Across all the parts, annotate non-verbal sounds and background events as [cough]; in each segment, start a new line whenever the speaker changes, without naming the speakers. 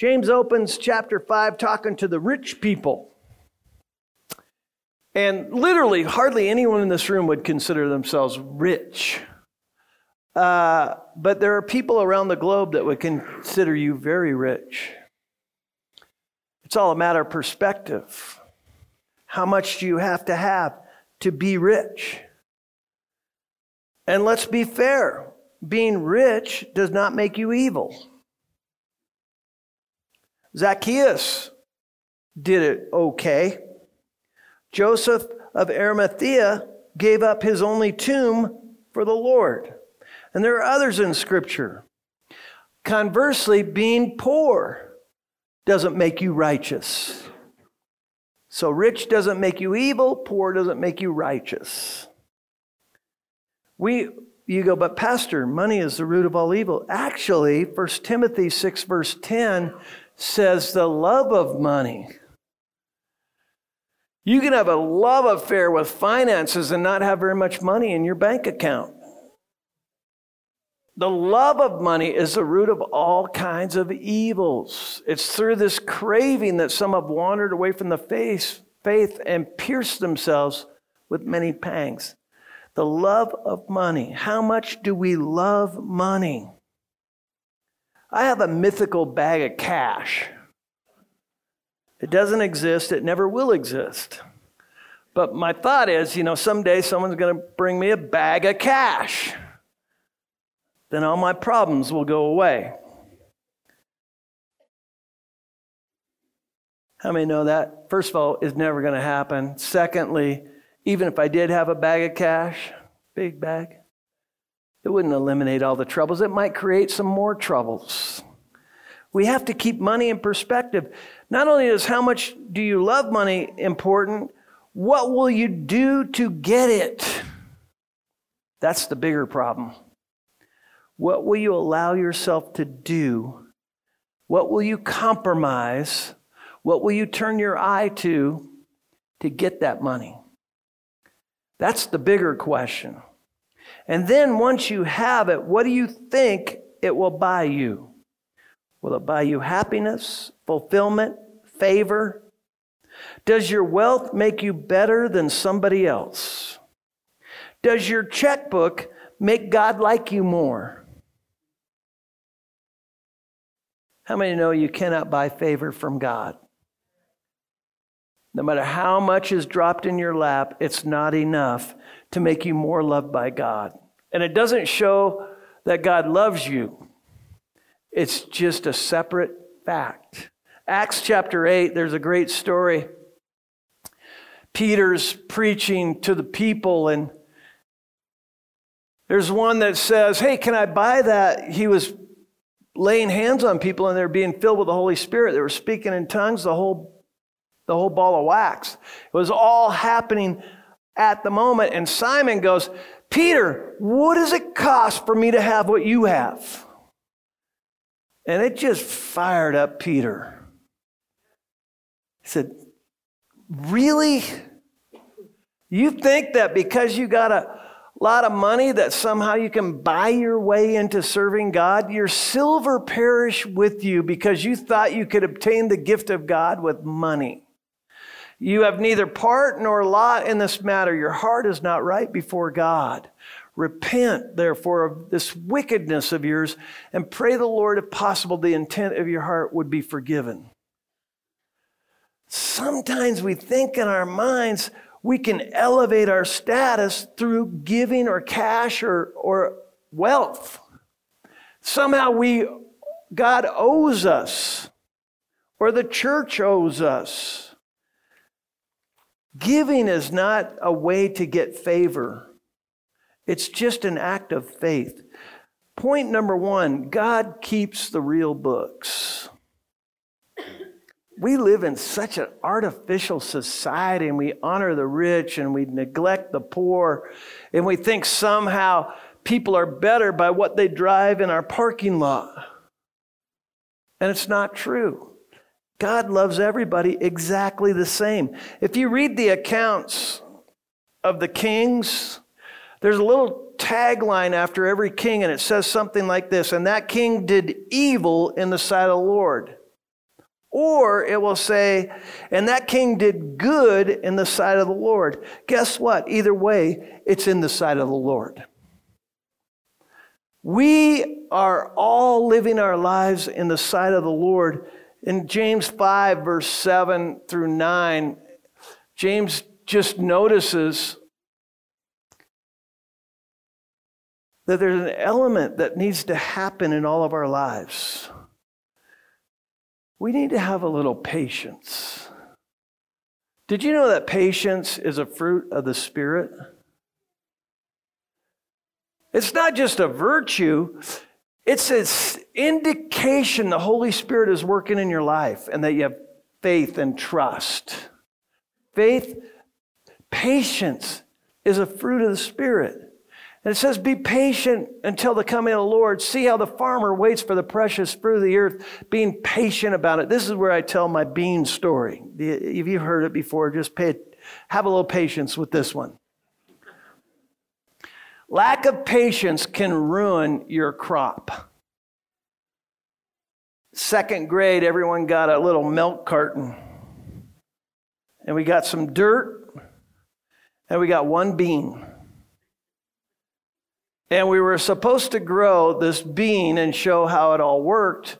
James opens chapter 5 talking to the rich people. And literally, hardly anyone in this room would consider themselves rich. Uh, but there are people around the globe that would consider you very rich. It's all a matter of perspective. How much do you have to have to be rich? And let's be fair being rich does not make you evil. Zacchaeus did it okay. Joseph of Arimathea gave up his only tomb for the Lord. And there are others in Scripture. Conversely, being poor doesn't make you righteous. So, rich doesn't make you evil, poor doesn't make you righteous. We, you go, but Pastor, money is the root of all evil. Actually, 1 Timothy 6, verse 10 says the love of money. You can have a love affair with finances and not have very much money in your bank account. The love of money is the root of all kinds of evils. It's through this craving that some have wandered away from the faith, faith and pierced themselves with many pangs. The love of money. How much do we love money? I have a mythical bag of cash. It doesn't exist, it never will exist. But my thought is, you know, someday someone's going to bring me a bag of cash. Then all my problems will go away. How many know that? First of all, it's never going to happen. Secondly, even if I did have a bag of cash, big bag, it wouldn't eliminate all the troubles. It might create some more troubles. We have to keep money in perspective. Not only is how much do you love money important, what will you do to get it? That's the bigger problem. What will you allow yourself to do? What will you compromise? What will you turn your eye to to get that money? That's the bigger question. And then once you have it, what do you think it will buy you? Will it buy you happiness, fulfillment, favor? Does your wealth make you better than somebody else? Does your checkbook make God like you more? How many know you cannot buy favor from God? No matter how much is dropped in your lap, it's not enough to make you more loved by God. And it doesn't show that God loves you, it's just a separate fact. Acts chapter 8, there's a great story. Peter's preaching to the people, and there's one that says, Hey, can I buy that? He was laying hands on people, and they're being filled with the Holy Spirit. They were speaking in tongues, the whole, the whole ball of wax. It was all happening at the moment. And Simon goes, Peter, what does it cost for me to have what you have? And it just fired up Peter. He said, Really? You think that because you got a lot of money that somehow you can buy your way into serving God? Your silver perish with you because you thought you could obtain the gift of God with money. You have neither part nor lot in this matter. Your heart is not right before God. Repent, therefore, of this wickedness of yours and pray the Lord, if possible, the intent of your heart would be forgiven. Sometimes we think in our minds we can elevate our status through giving or cash or, or wealth. Somehow we, God owes us or the church owes us. Giving is not a way to get favor, it's just an act of faith. Point number one God keeps the real books. We live in such an artificial society and we honor the rich and we neglect the poor and we think somehow people are better by what they drive in our parking lot. And it's not true. God loves everybody exactly the same. If you read the accounts of the kings, there's a little tagline after every king, and it says something like this And that king did evil in the sight of the Lord. Or it will say, and that king did good in the sight of the Lord. Guess what? Either way, it's in the sight of the Lord. We are all living our lives in the sight of the Lord. In James 5, verse 7 through 9, James just notices that there's an element that needs to happen in all of our lives. We need to have a little patience. Did you know that patience is a fruit of the Spirit? It's not just a virtue, it's an indication the Holy Spirit is working in your life and that you have faith and trust. Faith, patience is a fruit of the Spirit. And it says, Be patient until the coming of the Lord. See how the farmer waits for the precious fruit of the earth, being patient about it. This is where I tell my bean story. If you've heard it before, just pay, have a little patience with this one. Lack of patience can ruin your crop. Second grade, everyone got a little milk carton. And we got some dirt, and we got one bean. And we were supposed to grow this bean and show how it all worked.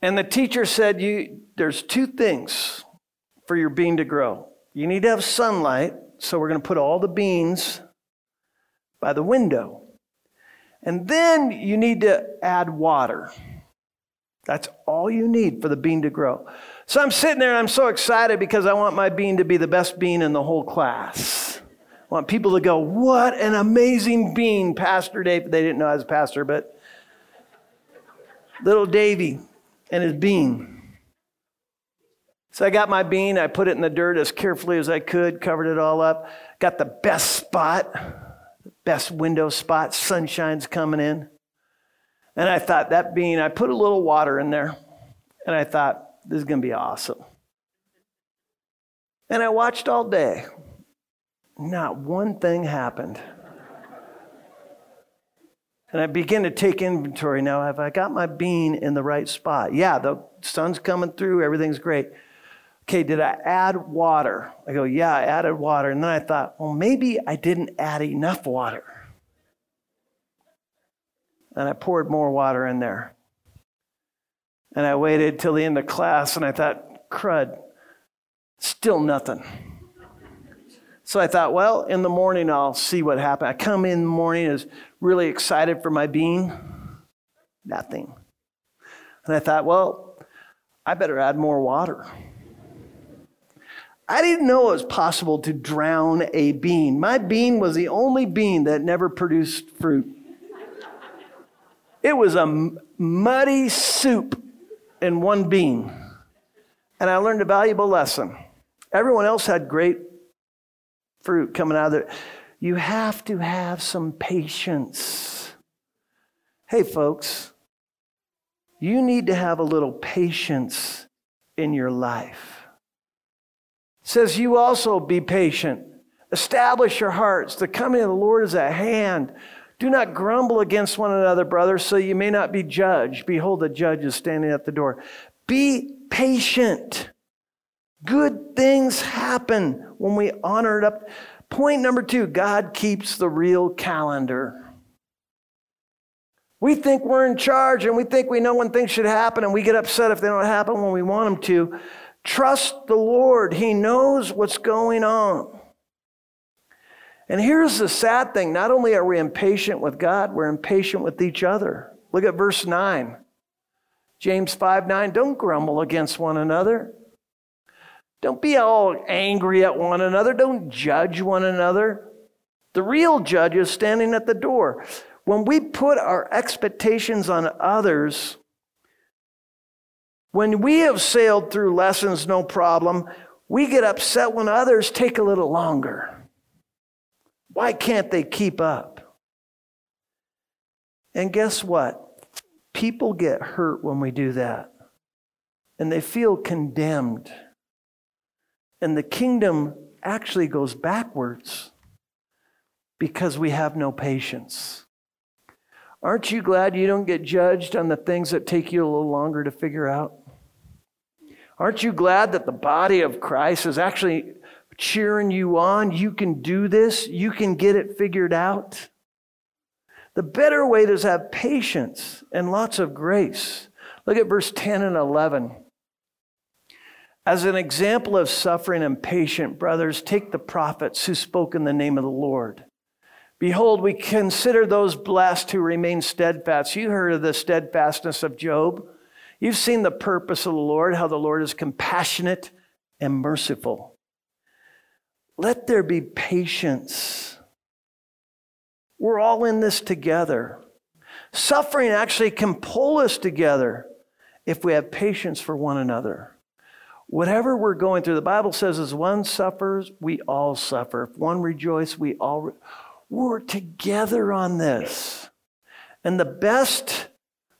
And the teacher said, you, There's two things for your bean to grow. You need to have sunlight, so we're going to put all the beans by the window. And then you need to add water. That's all you need for the bean to grow. So I'm sitting there and I'm so excited because I want my bean to be the best bean in the whole class. I want people to go, What an amazing bean, Pastor Dave. They didn't know I was a pastor, but little Davy and his bean. So I got my bean, I put it in the dirt as carefully as I could, covered it all up, got the best spot, best window spot, sunshine's coming in. And I thought, that bean, I put a little water in there, and I thought, this is going to be awesome. And I watched all day. Not one thing happened. And I begin to take inventory now. Have I got my bean in the right spot? Yeah, the sun's coming through, everything's great. Okay, did I add water? I go, yeah, I added water. And then I thought, well, maybe I didn't add enough water. And I poured more water in there. And I waited till the end of class and I thought, crud, still nothing. So I thought, well, in the morning I'll see what happened. I come in the morning is really excited for my bean. Nothing. And I thought, well, I better add more water. I didn't know it was possible to drown a bean. My bean was the only bean that never produced fruit. It was a muddy soup in one bean. And I learned a valuable lesson. Everyone else had great fruit coming out of there. You have to have some patience. Hey, folks, you need to have a little patience in your life. Says, You also be patient. Establish your hearts. The coming of the Lord is at hand. Do not grumble against one another, brothers, so you may not be judged. Behold, the judge is standing at the door. Be patient. Good things happen when we honor it up. Point number two God keeps the real calendar. We think we're in charge and we think we know when things should happen and we get upset if they don't happen when we want them to. Trust the Lord, He knows what's going on. And here's the sad thing not only are we impatient with God, we're impatient with each other. Look at verse 9. James 5 9, don't grumble against one another. Don't be all angry at one another. Don't judge one another. The real judge is standing at the door. When we put our expectations on others, when we have sailed through lessons no problem, we get upset when others take a little longer. Why can't they keep up? And guess what? People get hurt when we do that, and they feel condemned. And the kingdom actually goes backwards because we have no patience. Aren't you glad you don't get judged on the things that take you a little longer to figure out? Aren't you glad that the body of Christ is actually cheering you on? You can do this, you can get it figured out. The better way is have patience and lots of grace. Look at verse 10 and 11. As an example of suffering and patient, brothers, take the prophets who spoke in the name of the Lord. Behold, we consider those blessed who remain steadfast. You heard of the steadfastness of Job. You've seen the purpose of the Lord, how the Lord is compassionate and merciful. Let there be patience. We're all in this together. Suffering actually can pull us together if we have patience for one another. Whatever we're going through, the Bible says, as one suffers, we all suffer. If one rejoices, we all. Re- we're together on this. And the best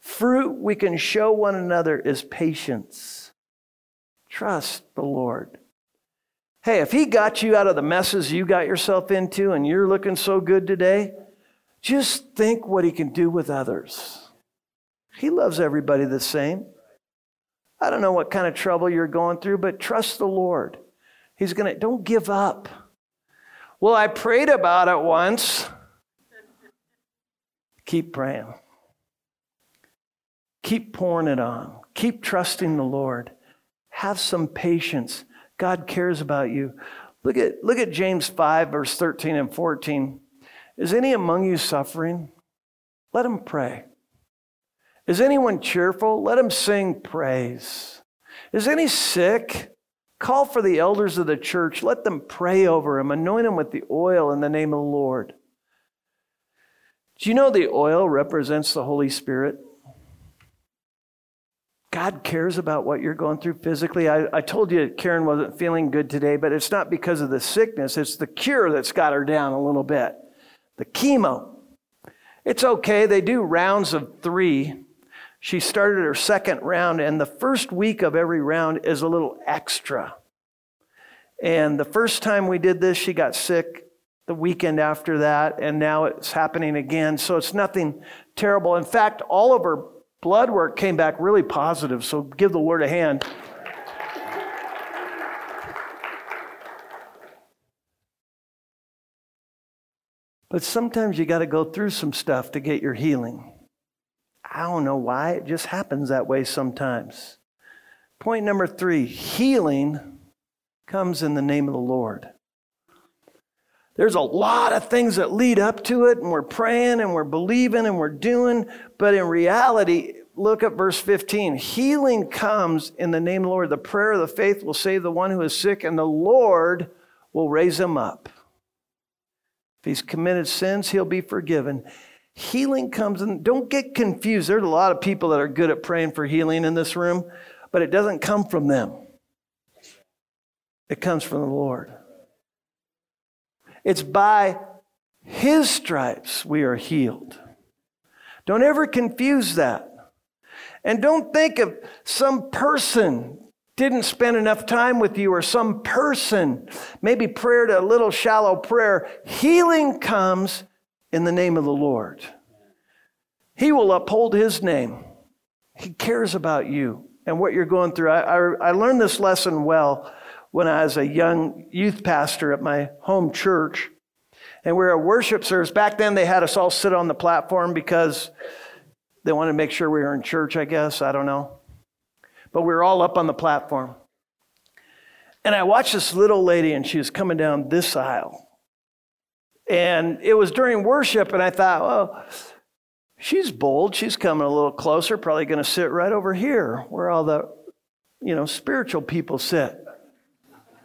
fruit we can show one another is patience. Trust the Lord. Hey, if He got you out of the messes you got yourself into and you're looking so good today, just think what He can do with others. He loves everybody the same. I don't know what kind of trouble you're going through, but trust the Lord. He's going to, don't give up. Well, I prayed about it once. Keep praying. Keep pouring it on. Keep trusting the Lord. Have some patience. God cares about you. Look at, look at James 5, verse 13 and 14. Is any among you suffering? Let him pray. Is anyone cheerful? Let him sing praise. Is any sick? Call for the elders of the church. Let them pray over him. Anoint him with the oil in the name of the Lord. Do you know the oil represents the Holy Spirit? God cares about what you're going through physically. I, I, told you Karen wasn't feeling good today, but it's not because of the sickness. It's the cure that's got her down a little bit. The chemo. It's okay. They do rounds of three she started her second round, and the first week of every round is a little extra. And the first time we did this, she got sick the weekend after that, and now it's happening again. So it's nothing terrible. In fact, all of her blood work came back really positive. So give the Lord a hand. But sometimes you got to go through some stuff to get your healing. I don't know why. It just happens that way sometimes. Point number three healing comes in the name of the Lord. There's a lot of things that lead up to it, and we're praying and we're believing and we're doing, but in reality, look at verse 15. Healing comes in the name of the Lord. The prayer of the faith will save the one who is sick, and the Lord will raise him up. If he's committed sins, he'll be forgiven. Healing comes in. Don't get confused. There's a lot of people that are good at praying for healing in this room, but it doesn't come from them. It comes from the Lord. It's by His stripes we are healed. Don't ever confuse that. And don't think of some person didn't spend enough time with you or some person maybe prayed a little shallow prayer. Healing comes in the name of the Lord. He will uphold his name. He cares about you and what you're going through. I, I, I, learned this lesson well when I was a young youth pastor at my home church. And we were a worship service. Back then, they had us all sit on the platform because they wanted to make sure we were in church, I guess. I don't know. But we were all up on the platform. And I watched this little lady, and she was coming down this aisle. And it was during worship, and I thought, well, she's bold. She's coming a little closer, probably going to sit right over here where all the, you know, spiritual people sit.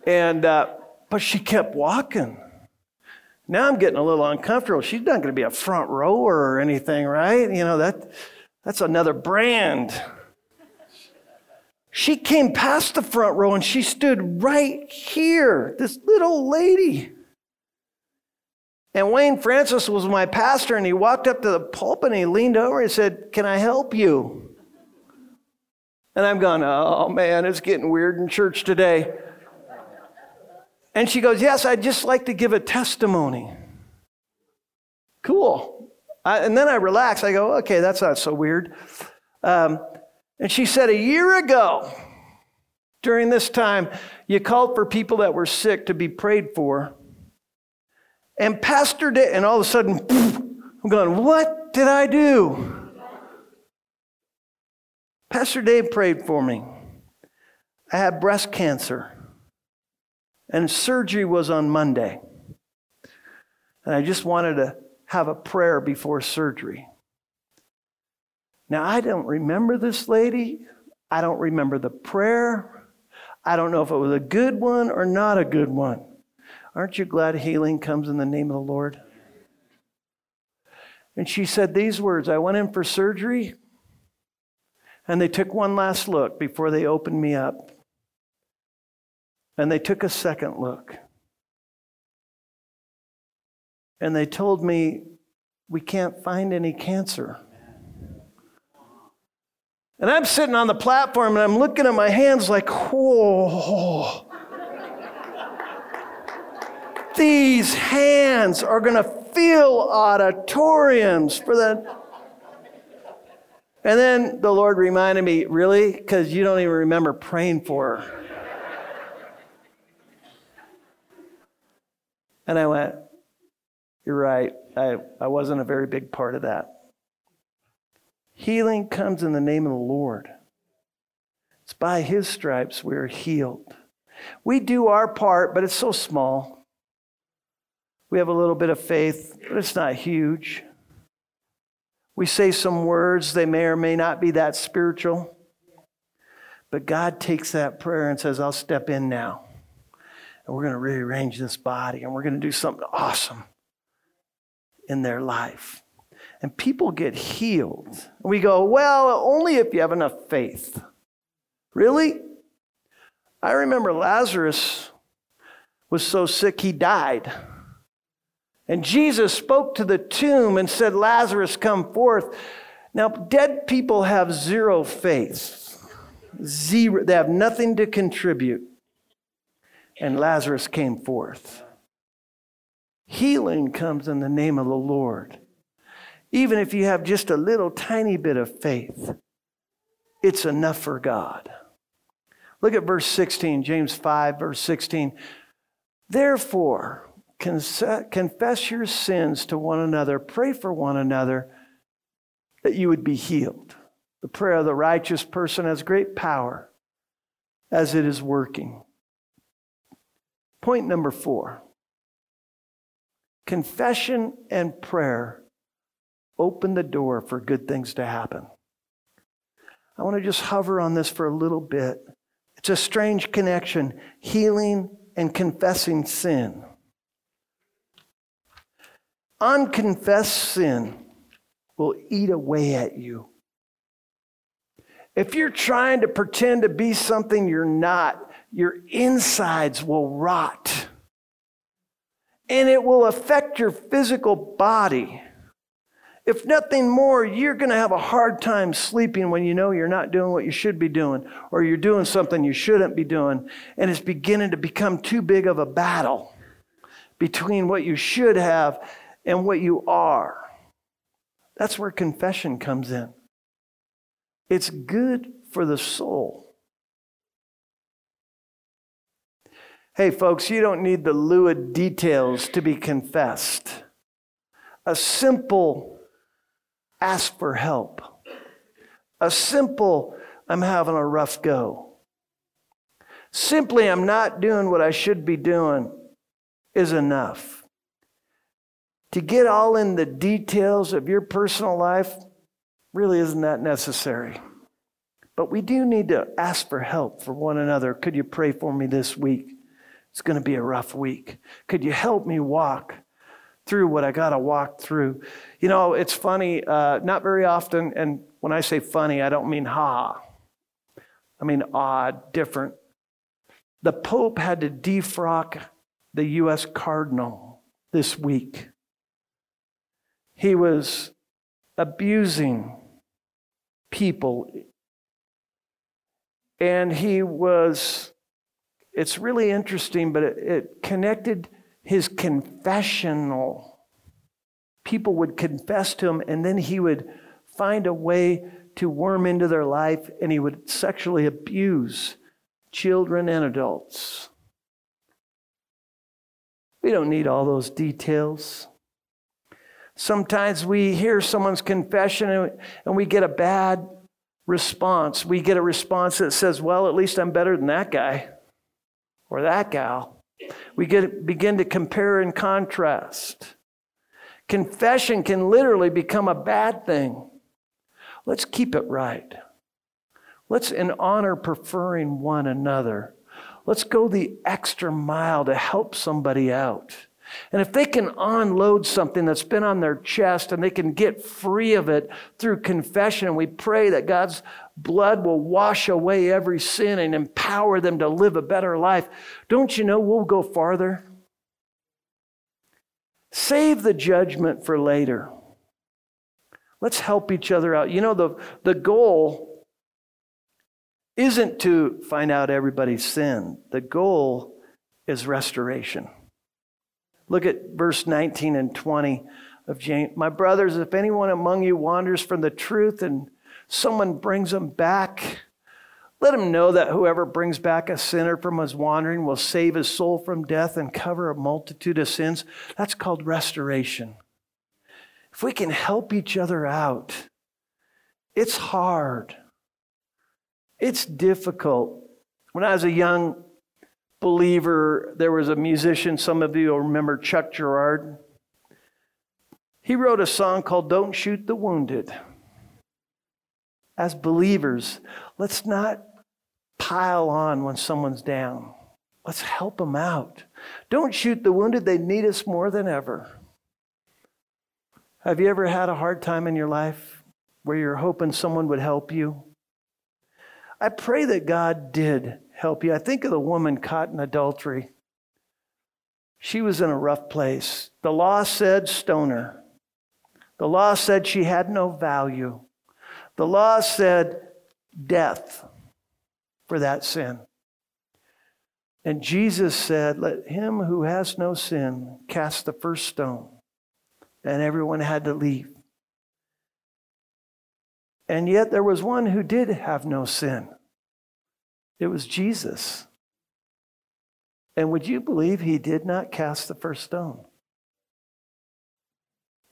And, uh, but she kept walking. Now I'm getting a little uncomfortable. She's not going to be a front rower or anything, right? You know, that, that's another brand. She came past the front row and she stood right here, this little lady. And Wayne Francis was my pastor, and he walked up to the pulpit and he leaned over and said, Can I help you? And I'm going, Oh man, it's getting weird in church today. And she goes, Yes, I'd just like to give a testimony. Cool. I, and then I relax. I go, Okay, that's not so weird. Um, and she said, A year ago, During this time, you called for people that were sick to be prayed for. And Pastor did, and all of a sudden, [laughs] I'm going, what did I do? Pastor Dave prayed for me. I had breast cancer, and surgery was on Monday. And I just wanted to have a prayer before surgery. Now, I don't remember this lady. I don't remember the prayer. I don't know if it was a good one or not a good one. Aren't you glad healing comes in the name of the Lord? And she said these words I went in for surgery, and they took one last look before they opened me up. And they took a second look. And they told me, We can't find any cancer. And I'm sitting on the platform and I'm looking at my hands like, whoa. These hands are going to fill auditoriums for the. And then the Lord reminded me, really? Because you don't even remember praying for her. And I went, You're right. I, I wasn't a very big part of that. Healing comes in the name of the Lord. It's by his stripes we're healed. We do our part, but it's so small. We have a little bit of faith, but it's not huge. We say some words, they may or may not be that spiritual. But God takes that prayer and says, I'll step in now. And we're going to rearrange this body and we're going to do something awesome in their life and people get healed. We go, well, only if you have enough faith. Really? I remember Lazarus was so sick he died. And Jesus spoke to the tomb and said, Lazarus, come forth. Now, dead people have zero faith. Zero. They have nothing to contribute. And Lazarus came forth. Healing comes in the name of the Lord. Even if you have just a little tiny bit of faith, it's enough for God. Look at verse 16, James 5, verse 16. Therefore, confess your sins to one another, pray for one another that you would be healed. The prayer of the righteous person has great power as it is working. Point number four confession and prayer open the door for good things to happen. I want to just hover on this for a little bit. It's a strange connection healing and confessing sin. Unconfessed sin will eat away at you. If you're trying to pretend to be something you're not, your insides will rot. And it will affect your physical body. If nothing more, you're going to have a hard time sleeping when you know you're not doing what you should be doing or you're doing something you shouldn't be doing. And it's beginning to become too big of a battle between what you should have and what you are. That's where confession comes in. It's good for the soul. Hey, folks, you don't need the lurid details to be confessed. A simple ask for help. A simple, I'm having a rough go. Simply, I'm not doing what I should be doing is enough. To get all in the details of your personal life really isn't that necessary. But we do need to ask for help for one another. Could you pray for me this week? It's going to be a rough week. Could you help me walk through what I got to walk through. You know, it's funny, uh, not very often, and when I say funny, I don't mean ha. I mean odd, different. The Pope had to defrock the U.S. Cardinal this week. He was abusing people. And he was, it's really interesting, but it, it connected his confessional. People would confess to him, and then he would find a way to worm into their life and he would sexually abuse children, and adults. We don't need all those details. Sometimes we hear someone's confession and we get a bad response. We get a response that says, Well, at least I'm better than that guy or that gal. We get, begin to compare and contrast. Confession can literally become a bad thing. Let's keep it right. Let's, in honor, preferring one another, let's go the extra mile to help somebody out. And if they can unload something that's been on their chest and they can get free of it through confession, and we pray that God's blood will wash away every sin and empower them to live a better life, don't you know we'll go farther? Save the judgment for later. Let's help each other out. You know, the, the goal isn't to find out everybody's sin, the goal is restoration. Look at verse 19 and 20 of James. My brothers, if anyone among you wanders from the truth and someone brings them back, let him know that whoever brings back a sinner from his wandering will save his soul from death and cover a multitude of sins. That's called restoration. If we can help each other out, it's hard. It's difficult. When I was a young believer, there was a musician, some of you will remember Chuck Girard. He wrote a song called Don't Shoot the Wounded. As believers, let's not pile on when someone's down. Let's help them out. Don't shoot the wounded, they need us more than ever. Have you ever had a hard time in your life where you're hoping someone would help you? I pray that God did help you. I think of the woman caught in adultery. She was in a rough place. The law said stone her. The law said she had no value. The law said death for that sin. And Jesus said, Let him who has no sin cast the first stone. And everyone had to leave. And yet there was one who did have no sin. It was Jesus. And would you believe he did not cast the first stone?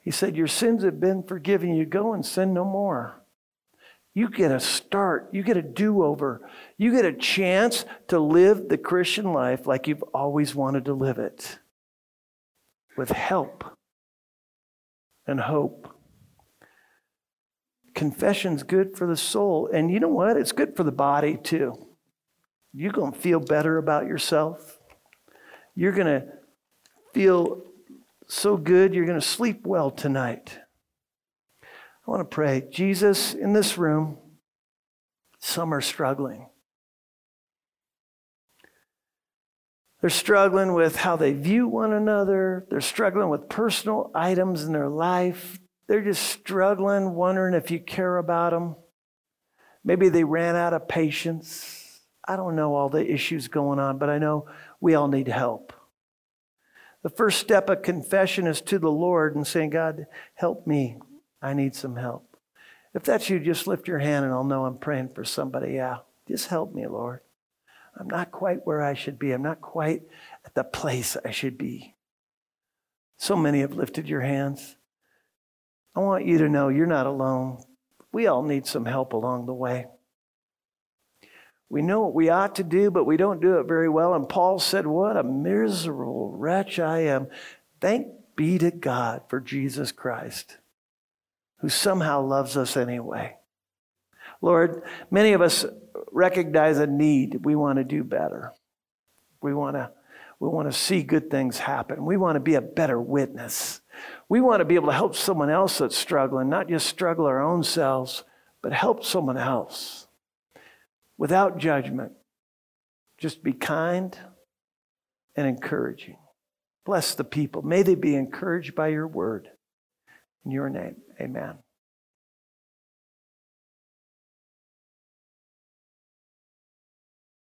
He said, Your sins have been forgiven. You go and sin no more. You get a start. You get a do over. You get a chance to live the Christian life like you've always wanted to live it with help and hope. Confession's good for the soul. And you know what? It's good for the body too. You're going to feel better about yourself. You're going to feel so good, you're going to sleep well tonight. I want to pray. Jesus, in this room, some are struggling. They're struggling with how they view one another. They're struggling with personal items in their life. They're just struggling, wondering if you care about them. Maybe they ran out of patience. I don't know all the issues going on, but I know we all need help. The first step of confession is to the Lord and saying, God, help me. I need some help. If that's you, just lift your hand and I'll know I'm praying for somebody. Yeah, just help me, Lord. I'm not quite where I should be. I'm not quite at the place I should be. So many have lifted your hands. I want you to know you're not alone. We all need some help along the way. We know what we ought to do, but we don't do it very well. And Paul said, What a miserable wretch I am. Thank be to God for Jesus Christ, who somehow loves us anyway. Lord, many of us recognize a need. We want to do better. We want to, we want to see good things happen. We want to be a better witness. We want to be able to help someone else that's struggling, not just struggle our own selves, but help someone else without judgment. Just be kind and encouraging. Bless the people. May they be encouraged by your word. In your name, amen.